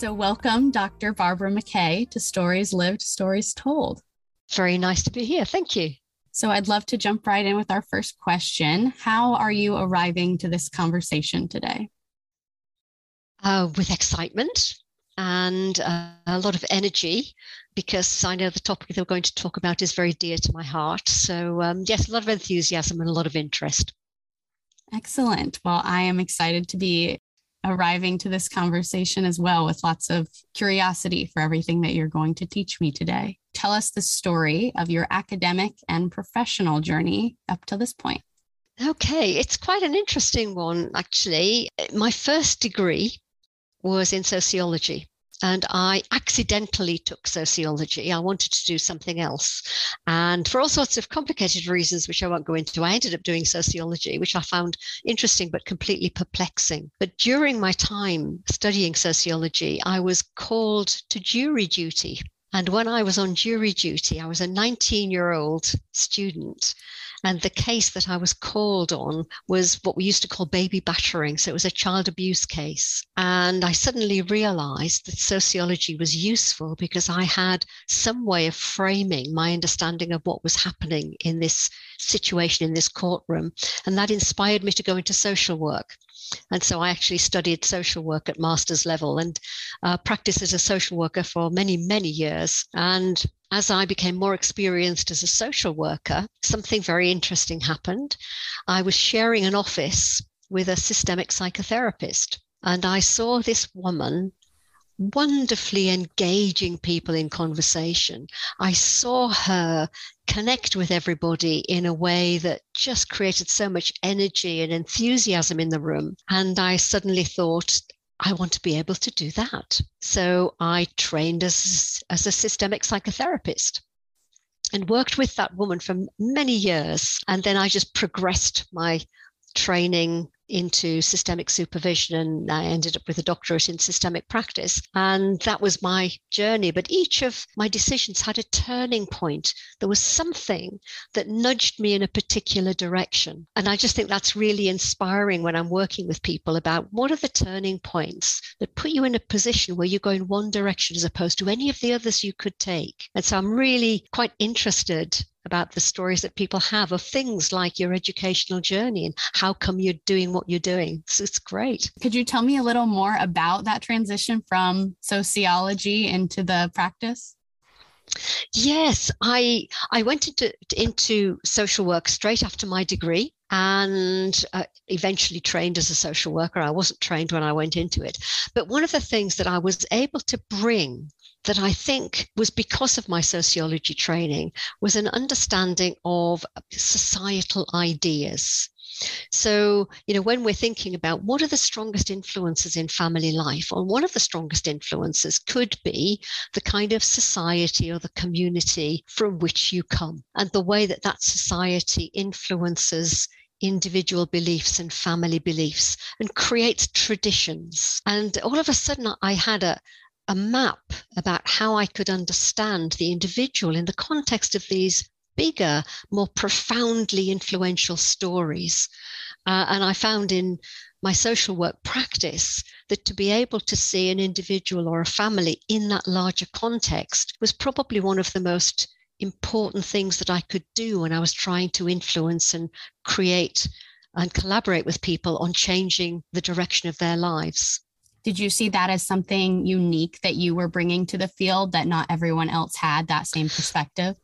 So, welcome, Dr. Barbara McKay, to Stories Lived, Stories Told. Very nice to be here. Thank you. So, I'd love to jump right in with our first question. How are you arriving to this conversation today? Uh, with excitement and uh, a lot of energy because I know the topic that we're going to talk about is very dear to my heart. So, um, yes, a lot of enthusiasm and a lot of interest. Excellent. Well, I am excited to be arriving to this conversation as well with lots of curiosity for everything that you're going to teach me today. Tell us the story of your academic and professional journey up to this point. Okay, it's quite an interesting one, actually. My first degree was in sociology and I accidentally took sociology. I wanted to do something else. And for all sorts of complicated reasons, which I won't go into, I ended up doing sociology, which I found interesting but completely perplexing. But during my time studying sociology, I was called to jury duty. And when I was on jury duty, I was a 19 year old student and the case that I was called on was what we used to call baby battering. So it was a child abuse case. And I suddenly realized that sociology was useful because I had some way of framing my understanding of what was happening in this situation in this courtroom. And that inspired me to go into social work. And so I actually studied social work at master's level and uh, practiced as a social worker for many, many years. And as I became more experienced as a social worker, something very interesting happened. I was sharing an office with a systemic psychotherapist, and I saw this woman wonderfully engaging people in conversation. I saw her connect with everybody in a way that just created so much energy and enthusiasm in the room. And I suddenly thought, I want to be able to do that. So I trained as, as a systemic psychotherapist and worked with that woman for many years. And then I just progressed my training into systemic supervision and I ended up with a doctorate in systemic practice. And that was my journey. But each of my decisions had a turning point. There was something that nudged me in a particular direction. And I just think that's really inspiring when I'm working with people about what are the turning points that put you in a position where you go in one direction as opposed to any of the others you could take. And so I'm really quite interested about the stories that people have of things like your educational journey and how come you're doing what you're doing. So it's great. Could you tell me a little more about that transition from sociology into the practice? Yes, I I went into into social work straight after my degree and uh, eventually trained as a social worker. I wasn't trained when I went into it, but one of the things that I was able to bring that I think was because of my sociology training was an understanding of societal ideas. So, you know, when we're thinking about what are the strongest influences in family life, or one of the strongest influences could be the kind of society or the community from which you come, and the way that that society influences individual beliefs and family beliefs and creates traditions. And all of a sudden, I had a, a map about how I could understand the individual in the context of these bigger, more profoundly influential stories. Uh, and I found in my social work practice that to be able to see an individual or a family in that larger context was probably one of the most important things that I could do when I was trying to influence and create and collaborate with people on changing the direction of their lives. Did you see that as something unique that you were bringing to the field that not everyone else had that same perspective?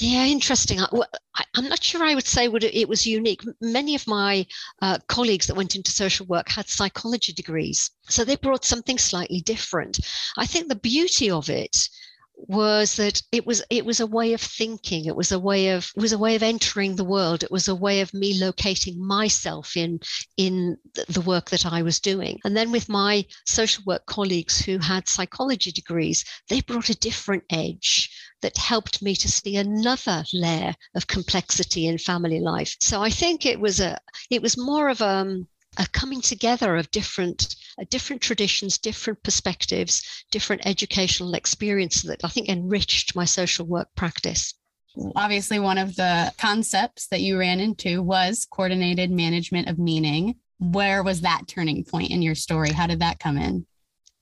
Yeah, interesting. I, am not sure I would say would it, was unique. Many of my uh, colleagues that went into social work had psychology degrees, so they brought something slightly different. I think the beauty of it was that it was it was a way of thinking. It was a way of was a way of entering the world. It was a way of me locating myself in in the work that I was doing. And then with my social work colleagues who had psychology degrees they brought a different edge that helped me to see another layer of complexity in family life. So I think it was a it was more of a um, a coming together of different uh, different traditions, different perspectives, different educational experiences that I think enriched my social work practice. Obviously, one of the concepts that you ran into was coordinated management of meaning. Where was that turning point in your story? How did that come in?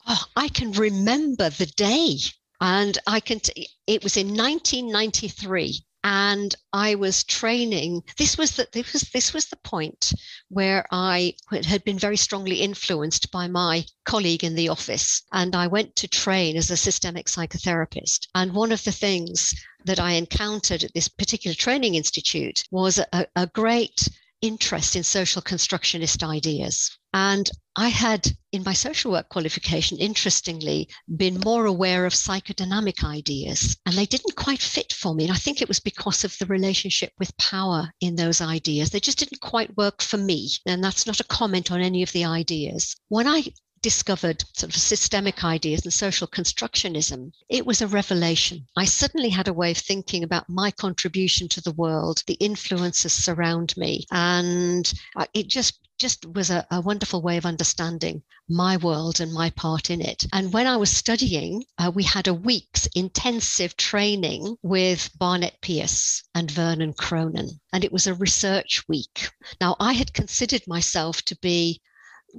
Oh, I can remember the day. And I can, t- it was in 1993 and I was training. This was the this was this was the point where I had been very strongly influenced by my colleague in the office, and I went to train as a systemic psychotherapist. And one of the things that I encountered at this particular training institute was a, a great interest in social constructionist ideas. And I had, in my social work qualification, interestingly, been more aware of psychodynamic ideas, and they didn't quite fit for me. And I think it was because of the relationship with power in those ideas. They just didn't quite work for me. And that's not a comment on any of the ideas. When I discovered sort of systemic ideas and social constructionism, it was a revelation. I suddenly had a way of thinking about my contribution to the world, the influences surround me, and it just just was a, a, wonderful way of understanding my world and my part in it. And when I was studying, uh, we had a week's intensive training with Barnett Pearce and Vernon Cronen, and it was a research week. Now, I had considered myself to be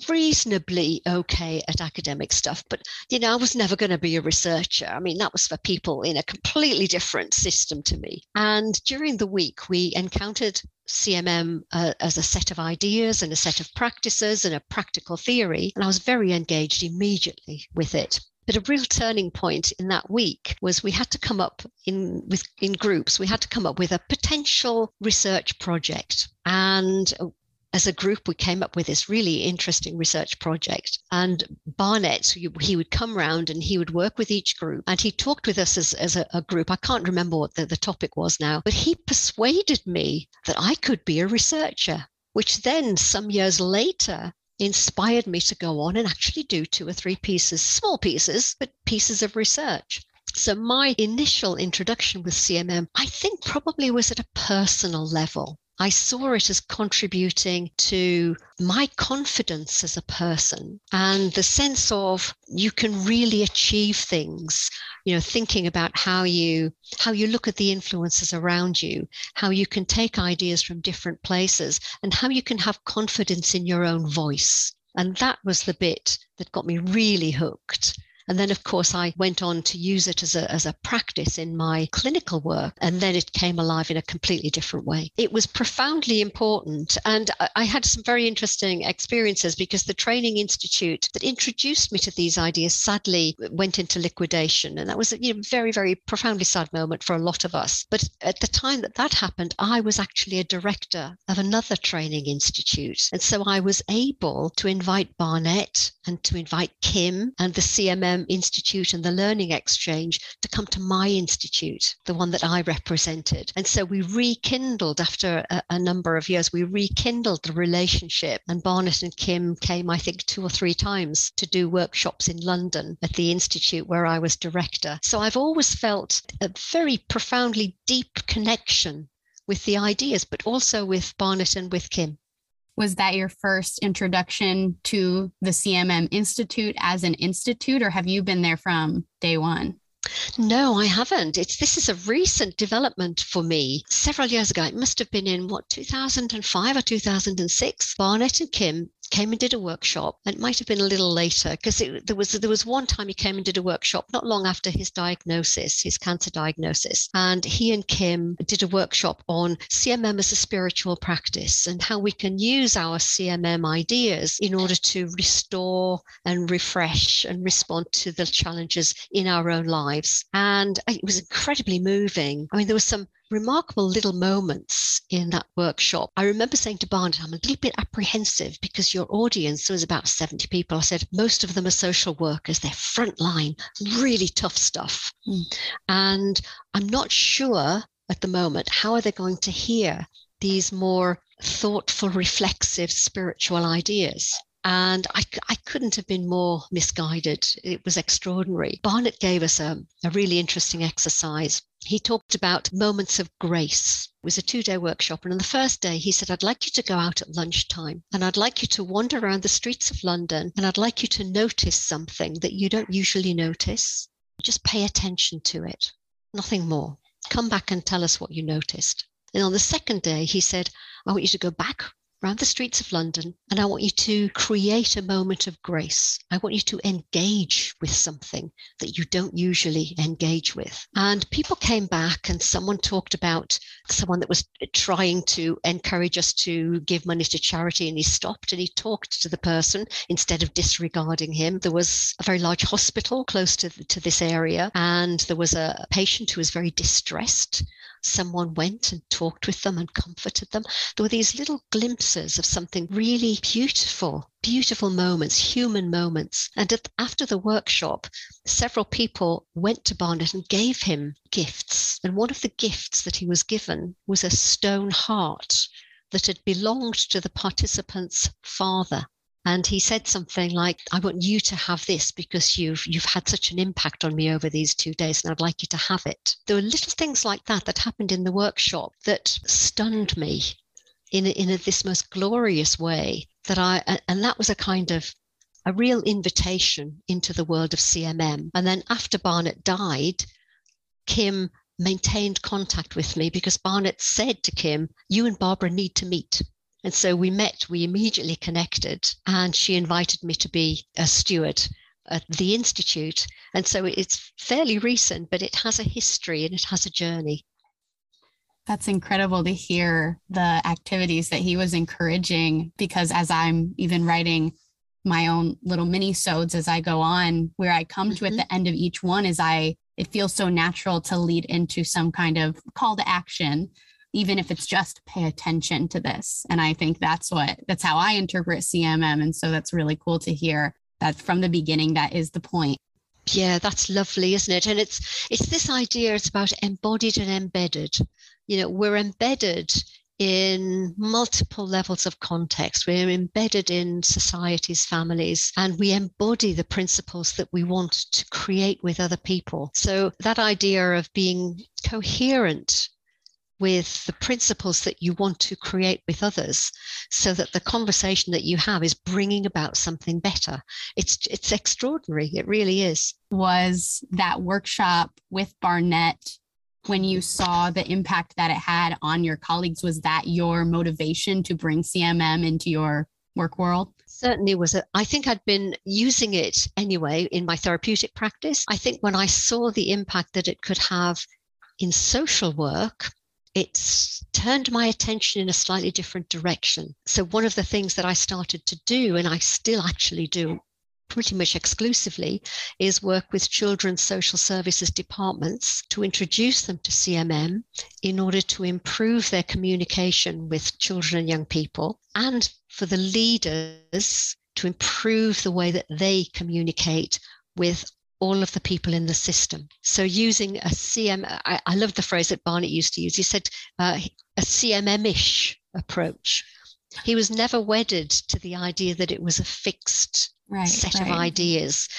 reasonably okay at academic stuff, but you know, I was never going to be a researcher. I mean, that was for people in a completely different system to me. And during the week, we encountered CMM uh, as a set of ideas and a set of practices and a practical theory, and I was very engaged immediately with it. But a real turning point in that week was we had to come up in with in groups. We had to come up with a potential research project, and as a group, we came up with this really interesting research project. And Barnett, he would come around and he would work with each group and he talked with us as, as a, a group. I can't remember what the, the topic was now, but he persuaded me that I could be a researcher, which then some years later inspired me to go on and actually do two or three pieces, small pieces, but pieces of research. So my initial introduction with CMM, I think probably was at a personal level. I saw it as contributing to my confidence as a person and the sense of you can really achieve things you know thinking about how you how you look at the influences around you how you can take ideas from different places and how you can have confidence in your own voice. And that was the bit that got me really hooked and then, of course, I went on to use it as a, as a practice in my clinical work. And then it came alive in a completely different way. It was profoundly important. And I had some very interesting experiences because the training institute that introduced me to these ideas sadly went into liquidation. And that was a you know, very, very profoundly sad moment for a lot of us. But at the time that that happened, I was actually a director of another training institute. And so I was able to invite Barnett and to invite Kim and the CMM um, Institute and the Learning Exchange to come to my institute, the one that I represented. And so we rekindled after a, a number of years, we rekindled the relationship. And Barnett and Kim came, I think, two or three times to do workshops in London at the institute where I was director. So I've always felt a very profoundly deep connection with the ideas, but also with Barnett and with Kim was that your first introduction to the CMM Institute as an institute, or have you been there from day one? No, I haven't. It's this is a recent development for me. Several years ago, it must have been in what 2005 or 2006. Barnett and Kim came and did a workshop. It might have been a little later because there was there was one time he came and did a workshop not long after his diagnosis, his cancer diagnosis, and he and Kim did a workshop on CMM as a spiritual practice and how we can use our CMM ideas in order to restore and refresh and respond to the challenges in our own lives. And it was incredibly moving. I mean, there were some remarkable little moments in that workshop. I remember saying to Barnett, I'm a little bit apprehensive because your audience was about 70 people. I said, most of them are social workers, they're frontline, really tough stuff. Mm. And I'm not sure at the moment how are they going to hear these more thoughtful, reflexive spiritual ideas. And I, I couldn't have been more misguided. It was extraordinary. Barnett gave us a, a really interesting exercise. He talked about moments of grace. It was a two day workshop. And on the first day, he said, I'd like you to go out at lunchtime and I'd like you to wander around the streets of London and I'd like you to notice something that you don't usually notice. Just pay attention to it, nothing more. Come back and tell us what you noticed. And on the second day, he said, I want you to go back around the streets of London, and I want you to create a moment of grace. I want you to engage with something that you don't usually engage with. And people came back, and someone talked about someone that was trying to encourage us to give money to charity, and he stopped and he talked to the person instead of disregarding him. There was a very large hospital close to, to this area, and there was a patient who was very distressed someone went and talked with them and comforted them. There were these little glimpses of something really beautiful, beautiful moments, human moments. And after the workshop, several people went to Barnett and gave him gifts. And one of the gifts that he was given was a stone heart that had belonged to the participant's father and he said something like i want you to have this because you've you've had such an impact on me over these two days and i'd like you to have it. There were little things like that that happened in the workshop that stunned me in, in a, this most glorious way that i and that was a kind of a real invitation into the world of cmm and then after Barnett died kim maintained contact with me because Barnett said to kim you and barbara need to meet and so we met, we immediately connected, and she invited me to be a steward at the Institute. And so it's fairly recent, but it has a history and it has a journey. That's incredible to hear the activities that he was encouraging because as I'm even writing my own little mini sodes as I go on, where I come mm-hmm. to at mm-hmm. the end of each one is I it feels so natural to lead into some kind of call to action even if it's just pay attention to this. And I think that's what that's how I interpret CMM. And so that's really cool to hear that from the beginning, that is the point. Yeah, that's lovely, isn't it? And it's it's this idea, it's about embodied and embedded. You know, we're embedded in multiple levels of context. We're embedded in societies, families, and we embody the principles that we want to create with other people. So that idea of being coherent with the principles that you want to create with others so that the conversation that you have is bringing about something better. It's it's extraordinary. It really is. Was that workshop with barnett when you saw the impact that it had on your colleagues was that your motivation to bring cmm into your work world? Certainly was a, I think I'd been using it anyway in my therapeutic practice. I think when I saw the impact that it could have in social work, it's turned my attention in a slightly different direction. So, one of the things that I started to do, and I still actually do pretty much exclusively, is work with children's social services departments to introduce them to CMM in order to improve their communication with children and young people, and for the leaders to improve the way that they communicate with all of the people in the system. So using a CM, I, I love the phrase that Barnett used to use. He said uh, a CMM-ish approach. He was never wedded to the idea that it was a fixed right, set right. of ideas.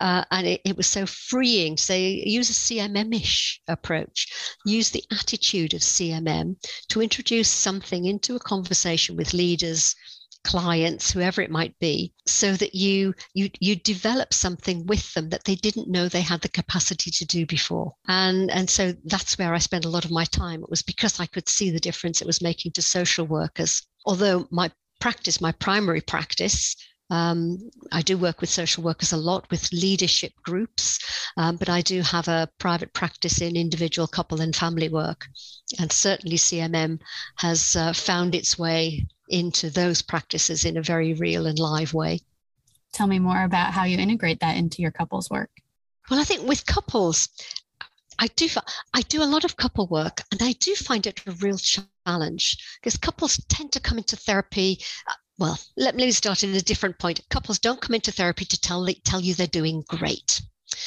Uh, and it, it, was so freeing to say, use a CMM-ish approach. Use the attitude of CMM to introduce something into a conversation with leaders, clients whoever it might be so that you you you develop something with them that they didn't know they had the capacity to do before. And and so that's where i spent a lot of my time. It was because i could see the difference. It was making to social workers. Although my practice my primary practice um, I do work with social workers a lot with leadership groups, um, but I do have a private practice in individual couple and family work. And certainly CMM has uh, found its way into those practices in a very real and live way. Tell me more about how you integrate that into your couples work. Well, I think with couples, I do I do a lot of couple work, and I do find it a real challenge because couples tend to come into therapy. Uh, well, let me start at a different point. Couples don't come into therapy to tell tell you they're doing great.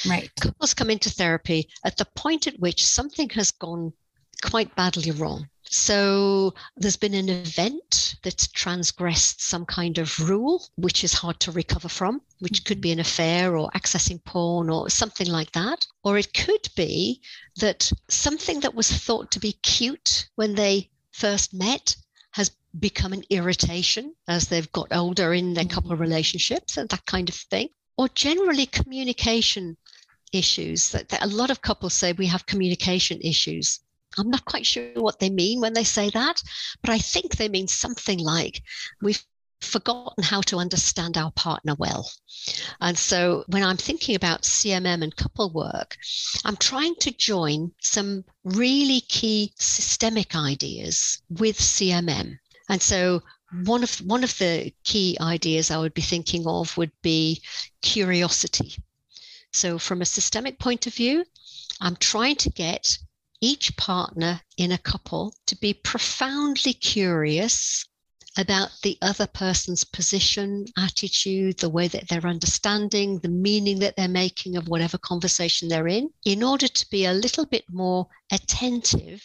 Right. Couples come into therapy at the point at which something has gone quite badly wrong. So there's been an event that's transgressed some kind of rule, which is hard to recover from, which could be an affair or accessing porn or something like that. Or it could be that something that was thought to be cute when they first met has become an irritation as they've got older in their couple mm-hmm. relationships and that kind of thing. Or generally communication issues that, that a lot of couples say we have communication issues I'm not quite sure what they mean when they say that, but I think they mean something like we've forgotten how to understand our partner well. And so when I'm thinking about CMM and couple work, I'm trying to join some really key systemic ideas with CMM. And so one of one of the key ideas I would be thinking of would be curiosity. So from a systemic point of view, I'm trying to get each partner in a couple to be profoundly curious about the other person's position, attitude, the way that they're understanding, the meaning that they're making of whatever conversation they're in, in order to be a little bit more attentive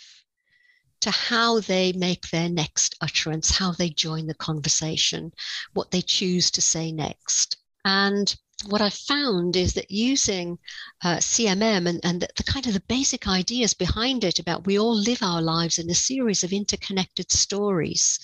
to how they make their next utterance, how they join the conversation, what they choose to say next. And what I found is that using uh, CMM and, and the, the, kind of the basic ideas behind it about we all live our lives in a series of interconnected stories.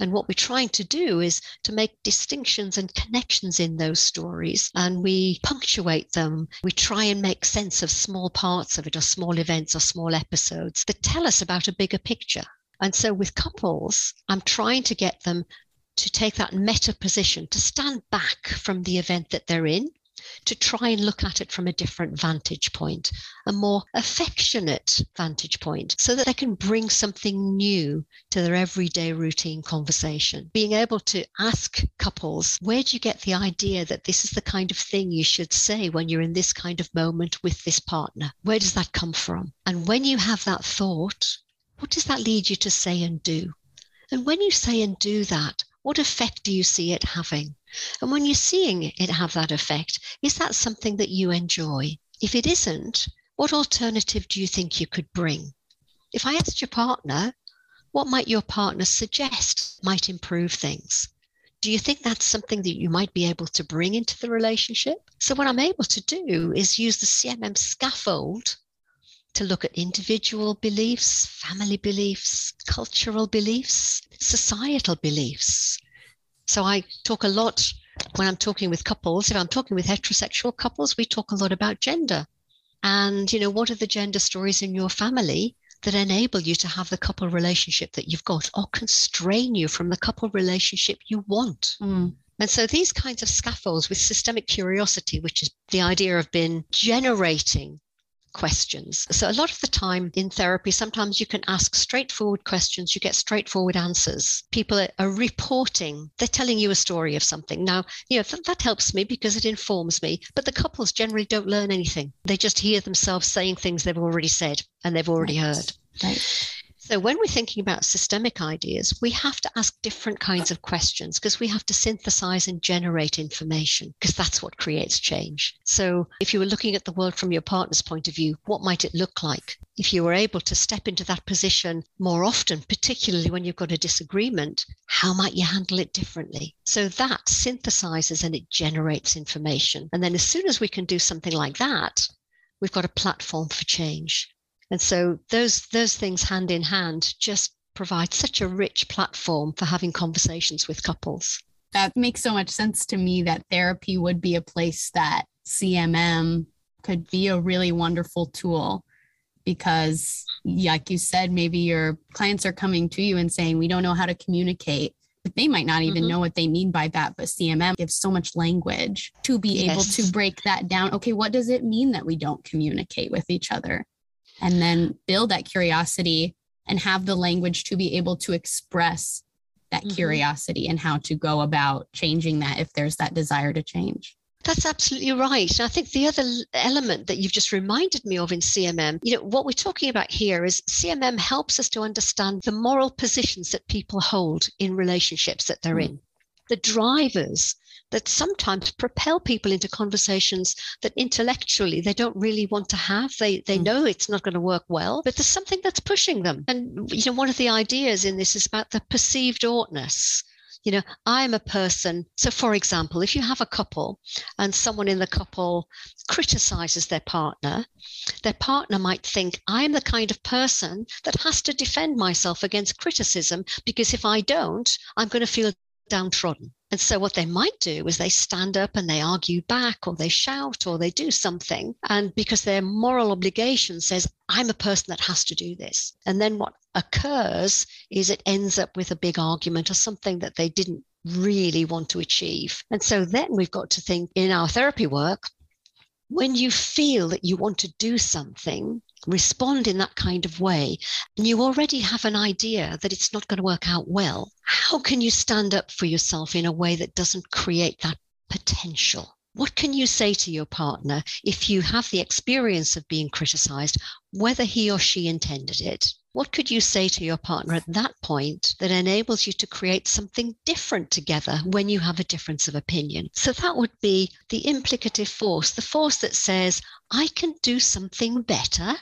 And what we're trying to do is to make distinctions and connections in those stories and we punctuate them. We try and make sense of small parts of it or small events or small episodes that tell us about a bigger picture. And so with couples, I'm trying to get them to take that meta position, to stand back from the event that they're in, to try and look at it from a different vantage point, a more affectionate vantage point, so that they can bring something new to their everyday routine conversation. Being able to ask couples, where do you get the idea that this is the kind of thing you should say when you're in this kind of moment with this partner? Where does that come from? And when you have that thought, what does that lead you to say and do? And when you say and do that, what effect do you see it having? And when you're seeing it have that effect, is that something that you enjoy? If it isn't, what alternative do you think you could bring? If I asked your partner, what might your partner suggest might improve things? Do you think that's something that you might be able to bring into the relationship? So, what I'm able to do is use the CMM scaffold to look at individual beliefs, family beliefs, cultural beliefs, societal beliefs. So I talk a lot when I'm talking with couples. If I'm talking with heterosexual couples, we talk a lot about gender. And, you know, what are the gender stories in your family that enable you to have the couple relationship that you've got or constrain you from the couple relationship you want? Mm. And so these kinds of scaffolds with systemic curiosity, which is the idea of being generating questions. So, a lot of the time in therapy, sometimes you can ask straightforward questions, you get straightforward answers. People are, reporting, they're telling you a story of something. Now, you know, th- that helps me because it informs me, but the couples generally don't learn anything. They just hear themselves saying things they've already said and they've already right. heard. Right. So, when we're thinking about systemic ideas, we have to ask different kinds of questions because we have to synthesize and generate information because that's what creates change. So, if you were looking at the world from your partner's point of view, what might it look like? If you were able to step into that position more often, particularly when you've got a disagreement, how might you handle it differently? So, that synthesizes and it generates information. And then, as soon as we can do something like that, we've got a platform for change. And so those those things hand in hand just provide such a rich platform for having conversations with couples. That makes so much sense to me that therapy would be a place that CMM could be a really wonderful tool because like you said maybe your clients are coming to you and saying we don't know how to communicate but they might not even mm-hmm. know what they mean by that but cmm gives so much language to be yes. able to break that down okay what does it mean that we don't communicate with each other and then build that curiosity and have the language to be able to express that mm-hmm. curiosity and how to go about changing that if there's that desire to change. That's absolutely right. And I think the other element that you've just reminded me of in CMM, you know, what we're talking about here is CMM helps us to understand the moral positions that people hold in relationships that they're mm. in, the drivers that sometimes propel people into conversations that intellectually they don't really want to have. They they mm. know it's not going to work well, but there's something that's pushing them. And you know, one of the ideas in this is about the perceived oughtness you know i'm a person so for example if you have a couple and someone in the couple criticizes their partner their partner might think i'm the kind of person that has to defend myself against criticism because if i don't i'm going to feel downtrodden And so, what they might do is they stand up and they argue back, or they shout, or they do something. And because their moral obligation says, I'm a person that has to do this. And then what occurs is it ends up with a big argument or something that they didn't really want to achieve. And so, then we've got to think in our therapy work, when you feel that you want to do something, respond in that kind of way, and you already have an idea that it's not going to work out well, how can you stand up for yourself in a way that doesn't create that potential? What can you say to your partner if you have the experience of being criticized, whether he or she intended it? What could you say to your partner at that point that enables you to create something different together when you have a difference of opinion? So that would be the implicative force, the force that says, I can do something better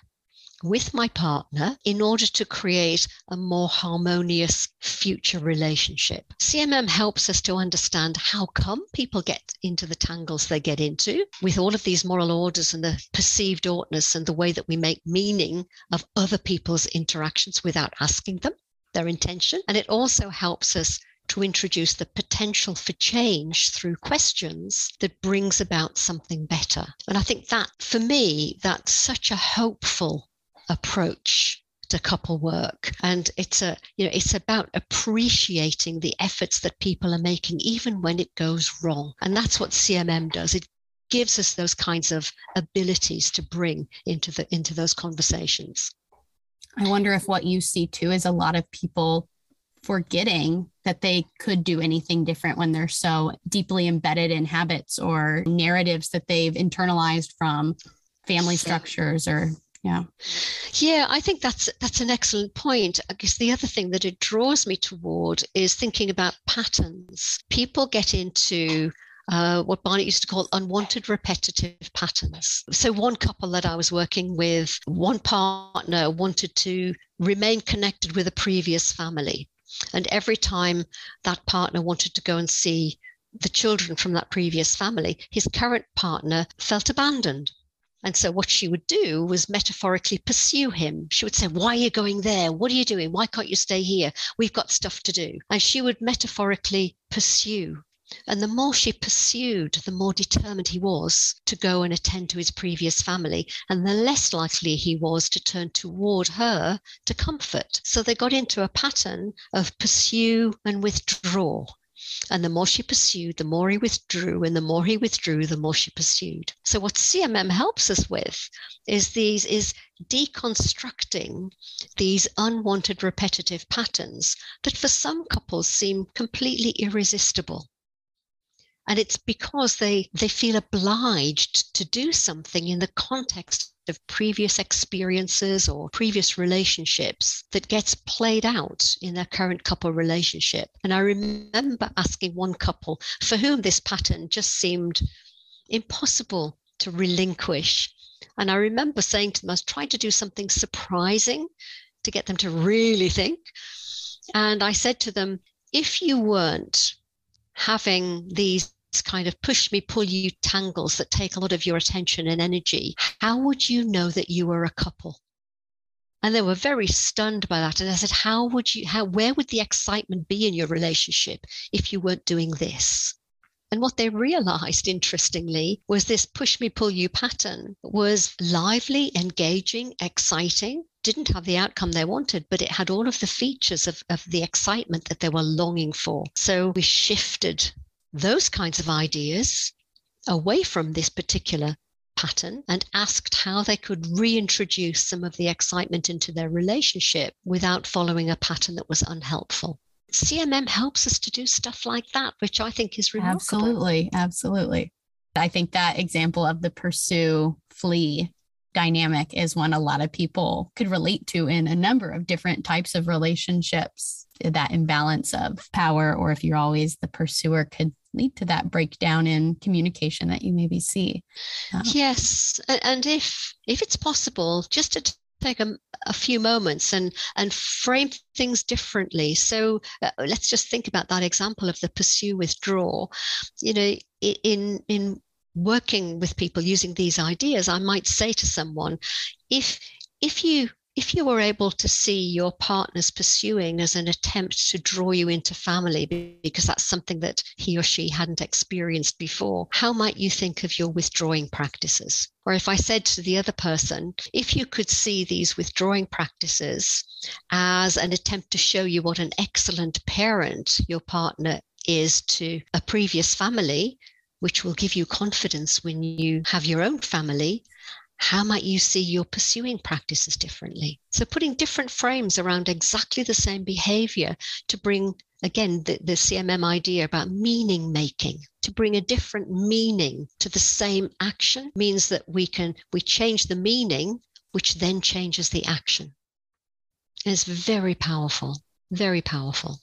with my partner in order to create a more harmonious future relationship. CMM helps us to understand how come people get into the tangles they get into with all of these moral orders and the perceived oughtness and the way that we make meaning of other people's interactions without asking them their intention. And it also helps us to introduce the potential for change through questions that brings about something better. And I think that for me, that's such a hopeful approach to couple work. And it's a you know it's about appreciating the efforts that people are making even when it goes wrong. And that's what cmm does. It gives us those kinds of abilities to bring into the into those conversations. I wonder if what you see too is a lot of people forgetting that they could do anything different when they're so deeply embedded in habits or narratives that they've internalized from family structures or yeah yeah i think that's that's an excellent point i guess the other thing that it draws me toward is thinking about patterns people get into uh, what Barnett used to call unwanted repetitive patterns. So, one couple that I was working with, one partner wanted to remain connected with a previous family. And every time that partner wanted to go and see the children from that previous family, his current partner felt abandoned and so what she would do was metaphorically pursue him. She would say, Why are you going there? What are you doing? Why can't you stay here? We've got stuff to do. And she would metaphorically pursue. And the more she pursued, the more determined he was to go and attend to his previous family, and the less likely he was to turn toward her to comfort. So they got into a pattern of pursue and withdraw. And the more she pursued, the more he withdrew. And the more he withdrew, the more she pursued. So what CMM helps us with is these is deconstructing these unwanted repetitive patterns that for some couples seem completely irresistible. And it's because they, they feel obliged to do something in the context of previous experiences or previous relationships that gets played out in their current couple relationship. And I remember asking one couple for whom this pattern just seemed impossible to relinquish. And I remember saying to them, I was trying to do something surprising to get them to really think. And I said to them, if you weren't having these kind of push me, pull you tangles that take a lot of your attention and energy, how would you know that you were a couple? And they were very stunned by that. And I said, How would you, how, where would the excitement be in your relationship if you weren't doing this? And what they realized, interestingly, was this push me, pull you pattern was lively, engaging, exciting, didn't have the outcome they wanted, but it had all of the features of, of the excitement that they were longing for. So we shifted those kinds of ideas away from this particular pattern and asked how they could reintroduce some of the excitement into their relationship without following a pattern that was unhelpful. CMM helps us to do stuff like that, which I think is remarkable. Absolutely. Absolutely. I think that example of the pursue flee dynamic is one a lot of people could relate to in a number of different types of relationships. That imbalance of power, or if you're always the pursuer, could lead to that breakdown in communication that you maybe see. Uh, yes, and if if it's possible, just to take a, a, few moments and and frame things differently so uh, let's just think about that example of the pursue withdraw you know in in working with people using these ideas i might say to someone if if you if you were able to see your partner's pursuing as an attempt to draw you into family because that's something that he or she hadn't experienced before, how might you think of your withdrawing practices? Or if I said to the other person, if you could see these withdrawing practices as an attempt to show you what an excellent parent your partner is to a previous family, which will give you confidence when you have your own family, how might you see your pursuing practices differently? So, putting different frames around exactly the same behavior to bring, again, the, the CMM idea about meaning making, to bring a different meaning to the same action means that we can, we change the meaning, which then changes the action. It's very powerful, very powerful.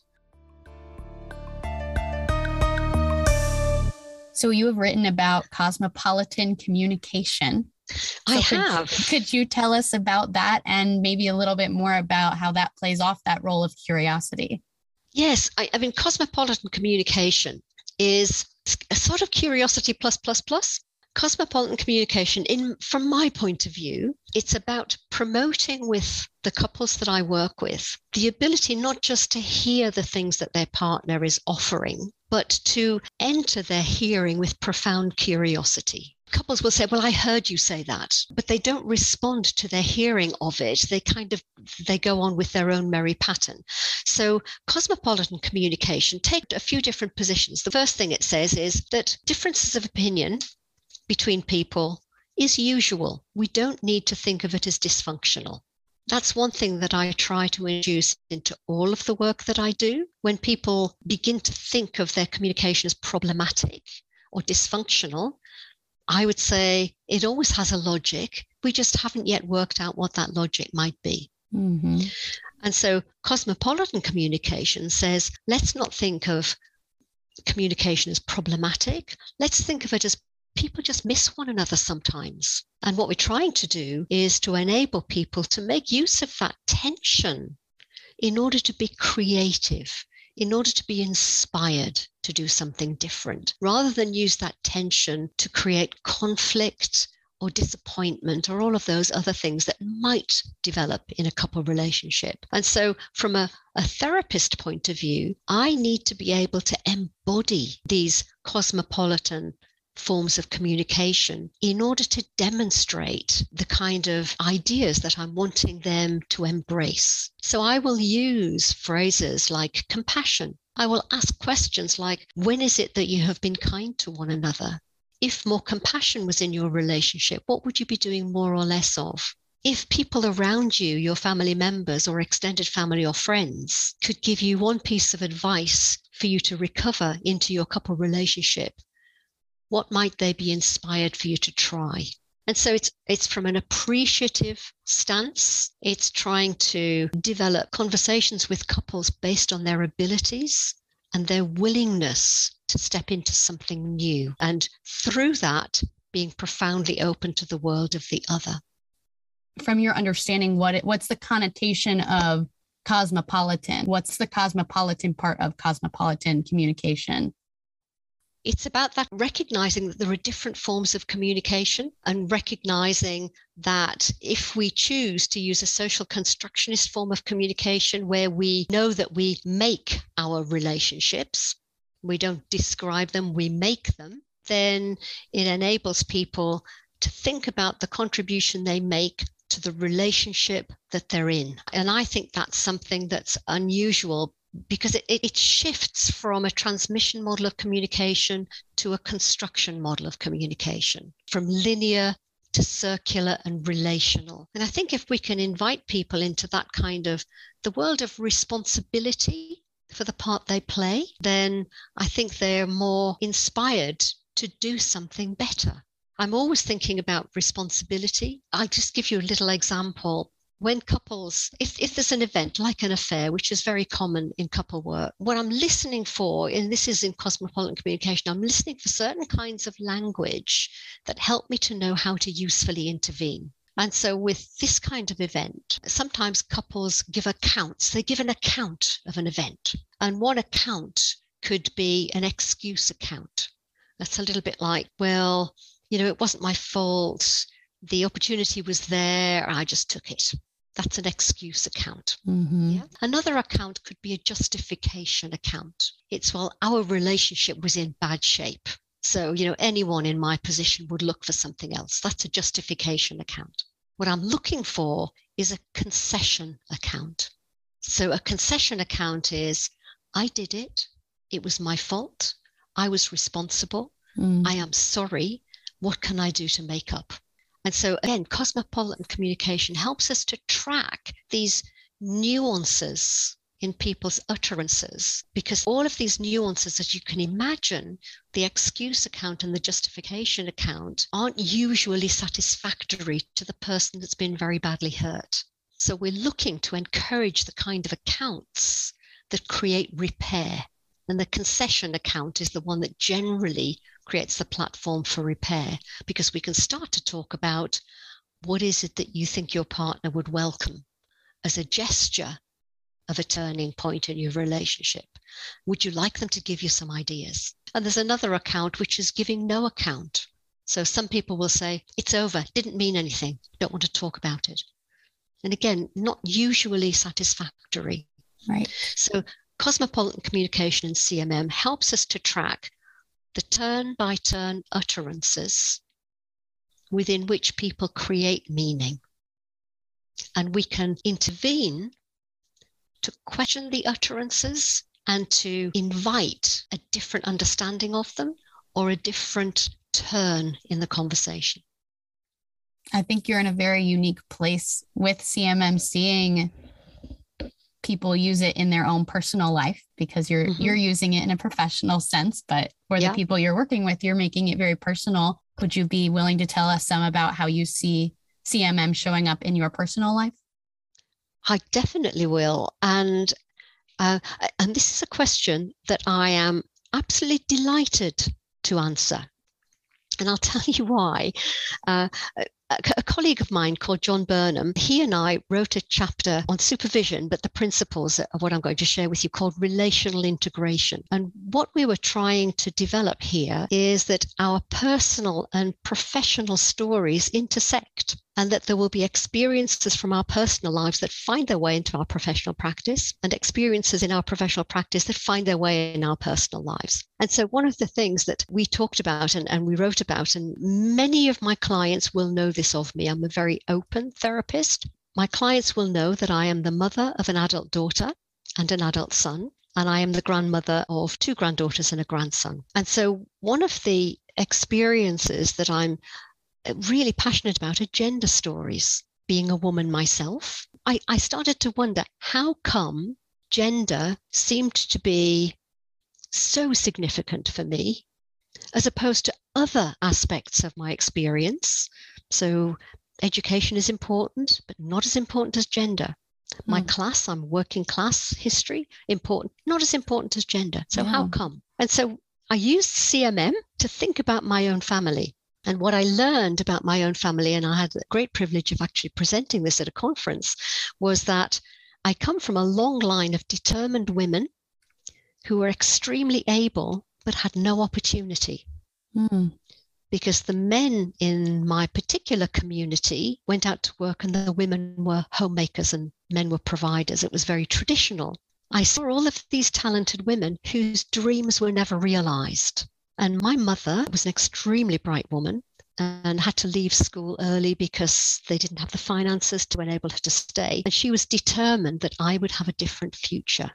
So, you have written about cosmopolitan communication I have. Could, could you tell us about that and maybe a little bit more about how that plays off that role of curiosity? Yes, I, I mean, cosmopolitan communication is a sort of curiosity plus plus plus. Cosmopolitan communication, in from my point of view, it's about promoting with the couples that I work with the ability not just to hear the things that their partner is offering, but to enter their hearing with profound curiosity couples will say, Well, I heard you say that, but they don't respond to their hearing of it. They kind of they go on with their own merry pattern. So cosmopolitan communication take a few different positions. The first thing it says is that differences of opinion between people is usual. We don't need to think of it as dysfunctional. That's one thing that I try to induce into all of the work that I do. When people begin to think of their communication as problematic or dysfunctional, I would say it always has a logic. We just haven't yet worked out what that logic might be. Mm-hmm. And so cosmopolitan communication says let's not think of communication as problematic. Let's think of it as people just miss one another sometimes. And what we're trying to do is to enable people to make use of that tension in order to be creative, in order to be inspired to do something different, rather than use that tension to create conflict or disappointment or all of those other things that might develop in a couple relationship. And so, from a, a therapist point of view, I need to be able to embody these cosmopolitan forms of communication in order to demonstrate the kind of ideas that I'm wanting them to embrace. So I will use phrases like compassion. I will ask questions like, when is it that you have been kind to one another? If more compassion was in your relationship, what would you be doing more or less of? if people around you, your family members or extended family or friends, could give you one piece of advice for you to recover into your couple relationship, what might they be inspired for you to try? And so it's it's from an appreciative stance. It's trying to develop conversations with couples based on their abilities and their willingness to step into something new. And through that, being profoundly open to the world of the other. From your understanding, what it, what's the connotation of cosmopolitan? What's the cosmopolitan part of cosmopolitan communication? It's about that recognizing that there are different forms of communication and recognizing that if we choose to use a social constructionist form of communication where we know that we make our relationships, we don't describe them, we make them, then it enables people to think about the contribution they make to the relationship that they're in. And I think that's something that's unusual because it, it shifts from a transmission model of communication to a construction model of communication, from linear to circular and relational. And I think if we can invite people into that kind of the world of responsibility for the part they play, then I think they're more inspired to do something better. I'm always thinking about responsibility. I'll just give you a little example when couples, if, if there's an event like an affair, which is very common in couple work, what I'm listening for, and this is in cosmopolitan communication, I'm listening for certain kinds of language that help me to know how to usefully intervene. And so, with this kind of event, sometimes couples give accounts. They give an account of an event. And one account could be an excuse account. That's a little bit like, well, you know, it wasn't my fault. The opportunity was there. I just took it That's an excuse account. Mm-hmm. Yeah. Another account could be a justification account. It's well, our relationship was in bad shape. So, you know, anyone in my position would look for something else. That's a justification account. What I'm looking for is a concession account. So, a concession account is I did it. It was my fault. I was responsible. Mm. I am sorry. What can I do to make up? And so, again, cosmopolitan communication helps us to track these nuances in people's utterances because all of these nuances, as you can imagine, the excuse account and the justification account aren't usually satisfactory to the person that's been very badly hurt. So, we're looking to encourage the kind of accounts that create repair. And the concession account is the one that generally creates the platform for repair because we can start to talk about what is it that you think your partner would welcome as a gesture of a turning point in your relationship? Would you like them to give you some ideas? And there's another account which is giving no account. So some people will say, it's over, didn't mean anything, don't want to talk about it. And again, not usually satisfactory. Right. So cosmopolitan communication in CMM helps us to track the turn by turn utterances within which people create meaning. And we can intervene to question the utterances and to invite a different understanding of them or a different turn in the conversation. I think you're in a very unique place with CMM seeing people use it in their own personal life because you're Mhm. you're using it in a professional sense but for Yeah. the people you're working with you're making it very personal would you be willing to tell us some about how you see CMM showing up in your personal life I definitely will. And uh, and this is a question that I am absolutely delighted to answer. And I'll tell you why. Uh, a, colleague of mine called John Burnham, he and I wrote a chapter on supervision, but the principles of what I'm going to share with you called relational integration. And what we were trying to develop here is that our personal and professional stories intersect and that there will be experiences from our personal lives that find their way into our professional practice and experiences in our professional practice that find their way in our personal lives. And so, one of the things that we talked about and, and we wrote about, and many of my clients will know this of me, I'm a very open therapist. My clients will know that I am the mother of an adult daughter and an adult son. And I am the grandmother of two granddaughters and a grandson. And so, one of the experiences that I'm really passionate about are gender stories. Being a woman myself, I, I started to wonder how come gender seemed to be so significant for me as opposed to other aspects of my experience. So, education is important, but not as important as gender. My Mm. class, I'm working class history, important, not as important as gender. So, how come? And so, I used CMM to think about my own family. And what I learned about my own family, and I had the great privilege of actually presenting this at a conference, was that I come from a long line of determined women who were extremely able but had no opportunity Mm. because the men in my particular community went out to work and the women were homemakers and men were providers. It was very traditional. I saw all of these talented women whose dreams were never realized. And my mother was an extremely bright woman and had to leave school early because they didn't have the finances to enable her to stay. And she was determined that I would have a different future.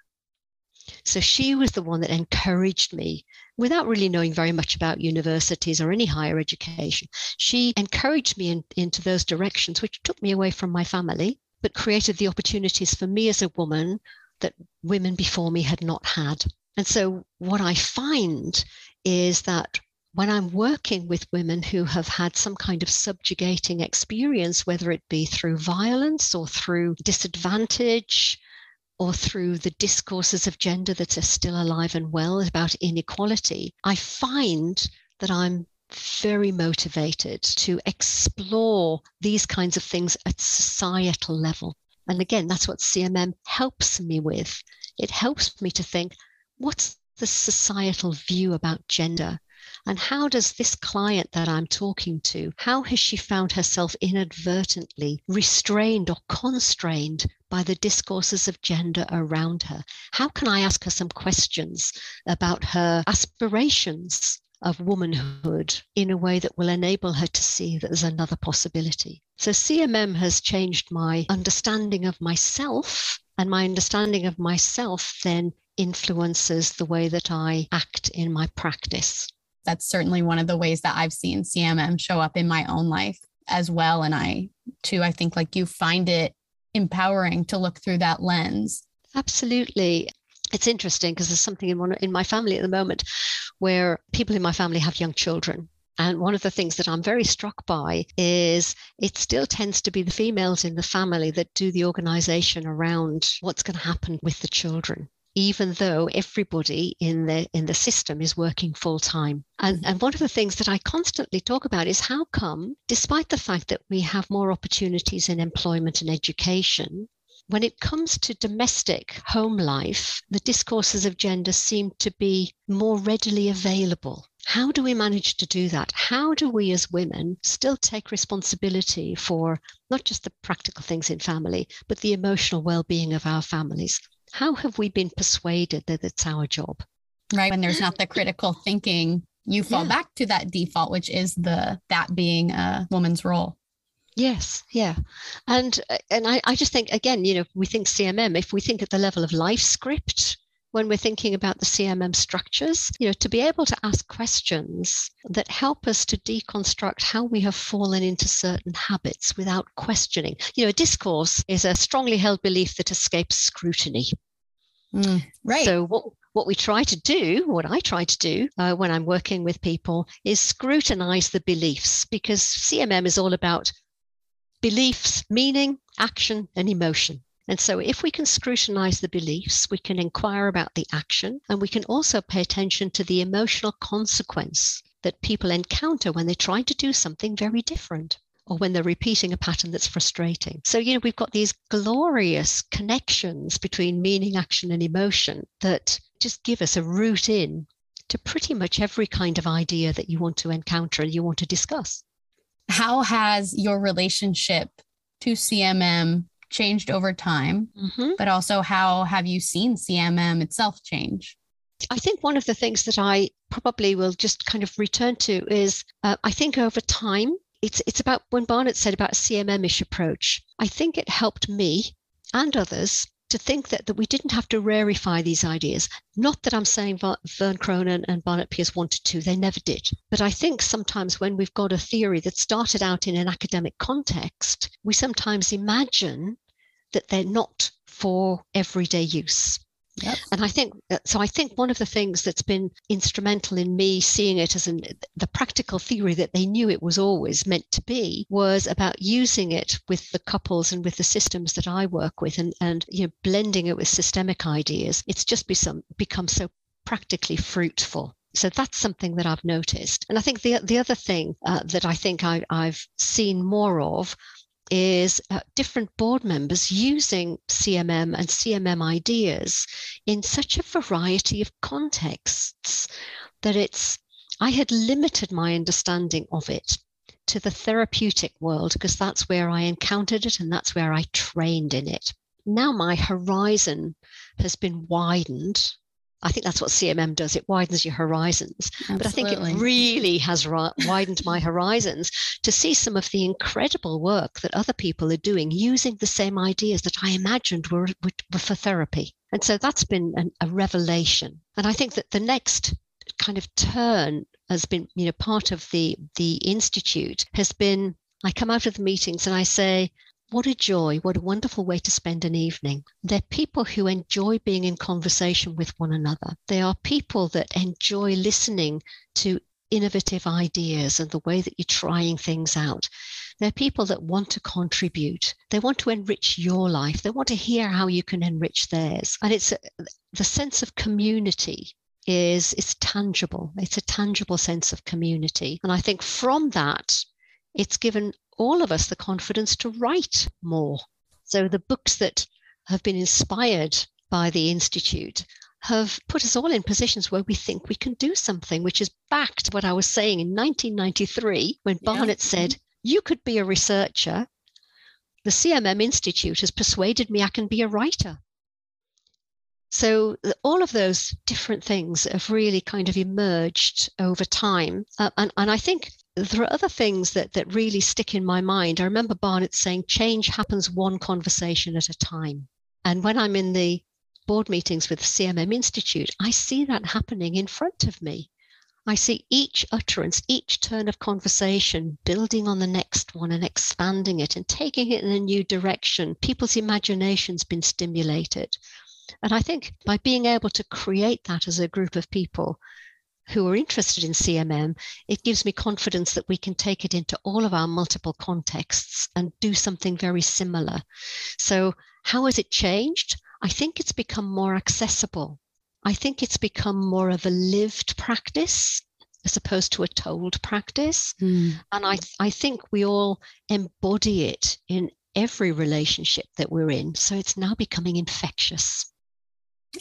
So she was the one that encouraged me without really knowing very much about universities or any higher education. She encouraged me in, into those directions, which took me away from my family, but created the opportunities for me as a woman that women before me had not had. And so, what I find is that when I'm working with women who have had some kind of subjugating experience, whether it be through violence or through disadvantage or through the discourses of gender that are still alive and well about inequality, I find that I'm very motivated to explore these kinds of things at societal level. And again, that's what CMM helps me with. It helps me to think what's the societal view about gender? And how does this client that I'm talking to, how has she found herself inadvertently restrained or constrained by the discourses of gender around her? How can I ask her some questions about her aspirations of womanhood in a way that will enable her to see that there's another possibility? So CMM has changed my understanding of myself and my understanding of myself then influences the way that I act in my practice. That's certainly one of the ways that I've seen CMM show up in my own life as well. And I, too, I think like you find it empowering to look through that lens. Absolutely. It's interesting because there's something in one in my family at the moment where people in my family have young children and one of the things that I'm very struck by is it still tends to be the females in the family that do the organization around what's going to happen with the children even though everybody in the in the system is working full time. And, mm-hmm. and one of the things that I constantly talk about is how come, despite the fact that we have more opportunities in employment and education, when it comes to domestic home life, the discourses of gender seem to be more readily available. How do we manage to do that? How do we as women still take responsibility for not just the practical things in family, but the emotional well being of our families? How have we been persuaded that it's our job? Right. When there's not the critical thinking, you fall yeah. back to that default, which is the that being a woman's role. Yes, yeah. And and I, I just think again, you know, we think CMM, if we think at the level of life script, when we're thinking about the CMM structures, you know, to be able to ask questions that help us to deconstruct how we have fallen into certain habits without questioning. You know, a discourse is a strongly held belief that escapes scrutiny. Mm, right. So what what we try to do, what I try to do uh, when I'm working with people, is scrutinize the beliefs because CMM is all about beliefs, meaning, action, and emotion. And so, if we can scrutinize the beliefs, we can inquire about the action, and we can also pay attention to the emotional consequence that people encounter when they try to do something very different or when they're repeating a pattern that's frustrating. So, you know, we've got these glorious connections between meaning, action, and emotion that just give us a route in to pretty much every kind of idea that you want to encounter and you want to discuss. How has your relationship to CMM changed over time, mm-hmm. but also how have you seen CMM itself change? I think one of the things that I probably will just kind of return to is uh, I think over time, it's, it's about when Barnett said about a CMM-ish approach. I think it helped me and others to think that, that we didn't have to rarefy these ideas. Not that I'm saying Vern Cronen and Barnett Pearce wanted to, they never did. But I think sometimes when we've got a theory that started out in an academic context, we sometimes imagine that they're not for everyday use. Yep. And I think uh, so. I think one of the things that's been instrumental in me seeing it as an, the practical theory that they knew it was always meant to be was about using it with the couples and with the systems that I work with, and and you know blending it with systemic ideas. It's just become become so practically fruitful. So that's something that I've noticed. And I think the the other thing uh, that I think I, I've seen more of is uh, different board members using CMM and CMM ideas in such a variety of contexts that it's, I had limited my understanding of it to the therapeutic world because that's where I encountered it and that's where I trained in it. Now my horizon has been widened I think that's what CMM does. It widens your horizons. Absolutely. But I think it really has widened my horizons to see some of the incredible work that other people are doing using the same ideas that I imagined were, were for therapy. And so that's been an, a revelation. And I think that the next kind of turn has been, you know, part of the the institute has been I come out of the meetings and I say, what a joy, what a wonderful way to spend an evening. They're people who enjoy being in conversation with one another. They are people that enjoy listening to innovative ideas and the way that you're trying things out. They're people that want to contribute. They want to enrich your life. They want to hear how you can enrich theirs. And it's a, the sense of community is is tangible. It's a tangible sense of community. And I think from that, it's given all of us the confidence to write more. So the books that have been inspired by the Institute have put us all in positions where we think we can do something, which is back to what I was saying in 1993 when yeah. Barnett said, You could be a researcher. The CMM Institute has persuaded me I can be a writer. So all of those different things have really kind of emerged over time. Uh, and, and I think there are other things that, that really stick in my mind. I remember Barnett saying change happens one conversation at a time. And when I'm in the board meetings with the CMM Institute, I see that happening in front of me. I see each utterance, each turn of conversation building on the next one and expanding it and taking it in a new direction. People's imagination's been stimulated. And I think by being able to create that as a group of people who are interested in CMM, it gives me confidence that we can take it into all of our multiple contexts and do something very similar. So, how has it changed? I think it's become more accessible. I think it's become more of a lived practice as opposed to a told practice. Mm. And I, I think we all embody it in every relationship that we're in. So it's now becoming infectious.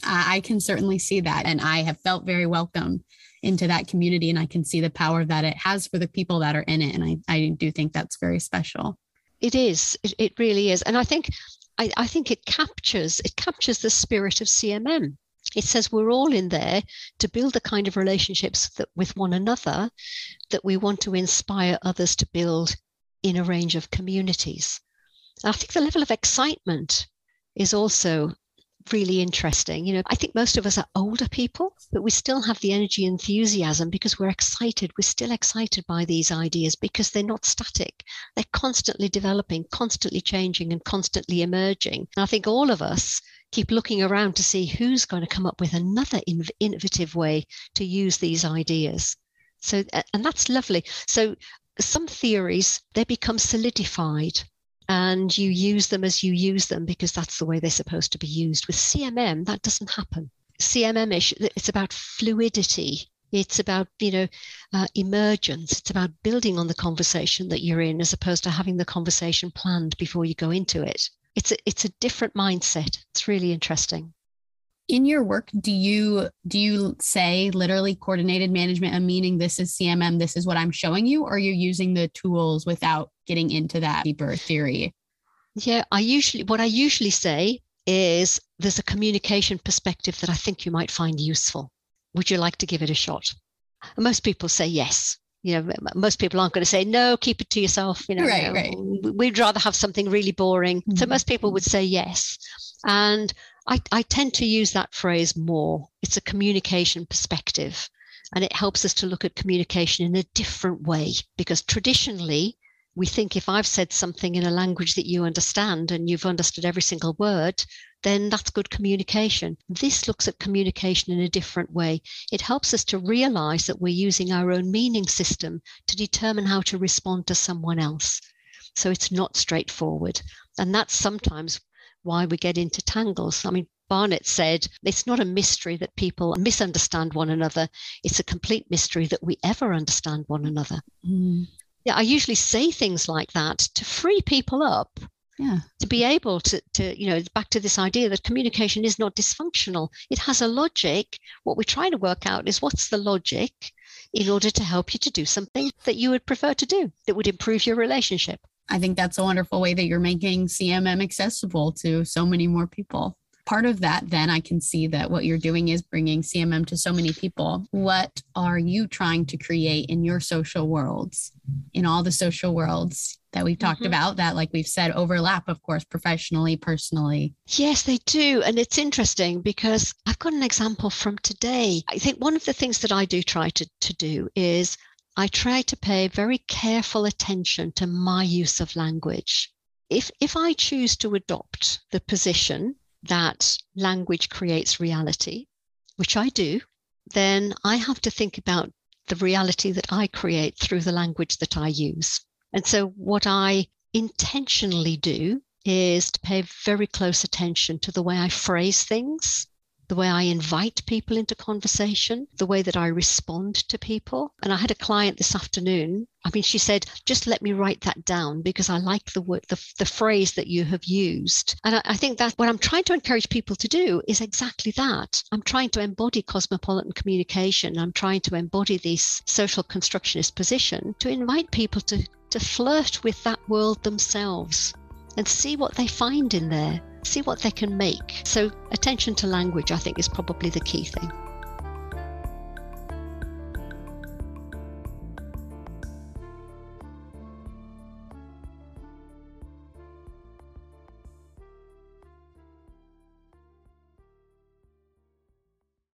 I can certainly see that. And I have felt very welcome into that community. And I can see the power that it has for the people that are in it. And I, I do think that's very special. It is. It, it really is. And I think I, I think it captures it captures the spirit of CMM. It says we're all in there to build the kind of relationships that with one another that we want to inspire others to build in a range of communities. I think the level of excitement is also really interesting. You know, I think most of us are older people, but we still have the energy enthusiasm because we're excited. We're still excited by these ideas because they're not static. They're constantly developing, constantly changing, and constantly emerging. And I think all of us keep looking around to see who's going to come up with another innovative way to use these ideas. So, and that's lovely. So, some theories they become solidified and you use them as you use them because that's the way they're supposed to be used. With CMM, that doesn't happen. CMM ish, it's about fluidity. It's about you know uh, emergence. It's about building on the conversation that you're in, as opposed to having the conversation planned before you go into it. It's a, it's a different mindset. It's really interesting in your work do you do you say literally coordinated management and meaning this is cmm this is what i'm showing you or are you using the tools without getting into that deeper theory? Yeah i usually what i usually say is there's a communication perspective that i think you might find useful. Would you like to give it a shot? And most people say yes. You know most people aren't going to say no keep it to yourself you know, right, right. we'd rather have something really boring. Mm-hmm. so most people would say yes. And I, I tend to use that phrase more. It's a communication perspective. And it helps us to look at communication in a different way because traditionally, we think if I've said something in a language that you understand and you've understood every single word, then that's good communication. This looks at communication in a different way. It helps us to realize that we're using our own meaning system to determine how to respond to someone else. So it's not straightforward. And that's sometimes why we get into tangles. I mean, Barnett said it's not a mystery that people misunderstand one another. It's a complete mystery that we ever understand one another. Mm. Yeah, I usually say things like that to free people up. Yeah. To be able to, to, you know, back to this idea that communication is not dysfunctional. It has a logic. What we're trying to work out is what's the logic in order to help you to do something that you would prefer to do that would improve your relationship. I think that's a wonderful way that you're making CMM accessible to so many more people. Part of that, then, I can see that what you're doing is bringing CMM to so many people. What are you trying to create in your social worlds, in all the social worlds that we've talked mm-hmm. about that, like we've said, overlap, of course, professionally, personally? Yes, they do. And it's interesting because I've got an example from today. I think one of the things that I do try to, to do is I try to pay very careful attention to my use of language. If, if I choose to adopt the position that language creates reality, which I do, then I have to think about the reality that I create through the language that I use. And so, what I intentionally do is to pay very close attention to the way I phrase things, the way I invite people into conversation, the way that I respond to people. And I had a client this afternoon. I mean, she said, just let me write that down because I like the word, the, the phrase that you have used. And I, I think that what I'm trying to encourage people to do is exactly that. I'm trying to embody cosmopolitan communication. I'm trying to embody this social constructionist position to invite people to, to flirt with that world themselves and see what they find in there, see what they can make. So, attention to language, I think, is probably the key thing.